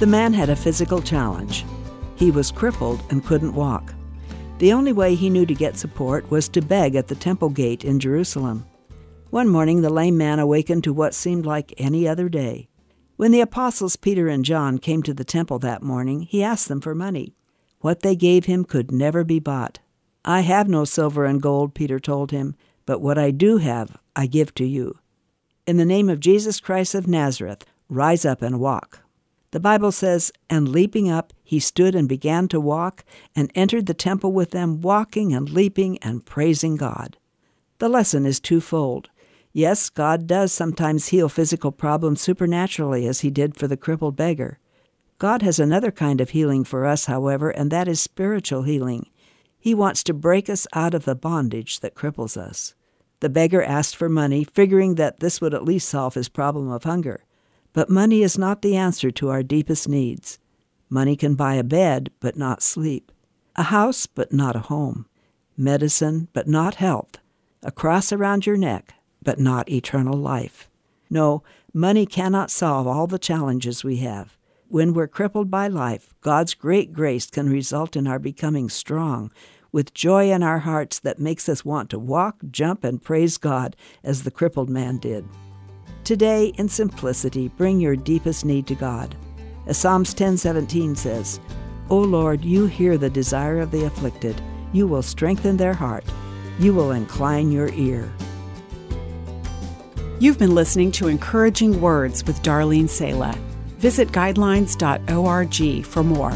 The man had a physical challenge. He was crippled and couldn't walk. The only way he knew to get support was to beg at the temple gate in Jerusalem. One morning, the lame man awakened to what seemed like any other day. When the apostles Peter and John came to the temple that morning, he asked them for money. What they gave him could never be bought. I have no silver and gold, Peter told him, but what I do have, I give to you. In the name of Jesus Christ of Nazareth, rise up and walk. The Bible says, And leaping up, he stood and began to walk, and entered the temple with them, walking and leaping and praising God. The lesson is twofold. Yes, God does sometimes heal physical problems supernaturally, as he did for the crippled beggar. God has another kind of healing for us, however, and that is spiritual healing. He wants to break us out of the bondage that cripples us. The beggar asked for money, figuring that this would at least solve his problem of hunger. But money is not the answer to our deepest needs. Money can buy a bed, but not sleep, a house, but not a home, medicine, but not health, a cross around your neck, but not eternal life. No, money cannot solve all the challenges we have. When we're crippled by life, God's great grace can result in our becoming strong, with joy in our hearts that makes us want to walk, jump, and praise God as the crippled man did. Today, in simplicity, bring your deepest need to God. As Psalms 10:17 says, "O Lord, you hear the desire of the afflicted. You will strengthen their heart. You will incline your ear." You've been listening to Encouraging Words with Darlene Sala. Visit guidelines.org for more.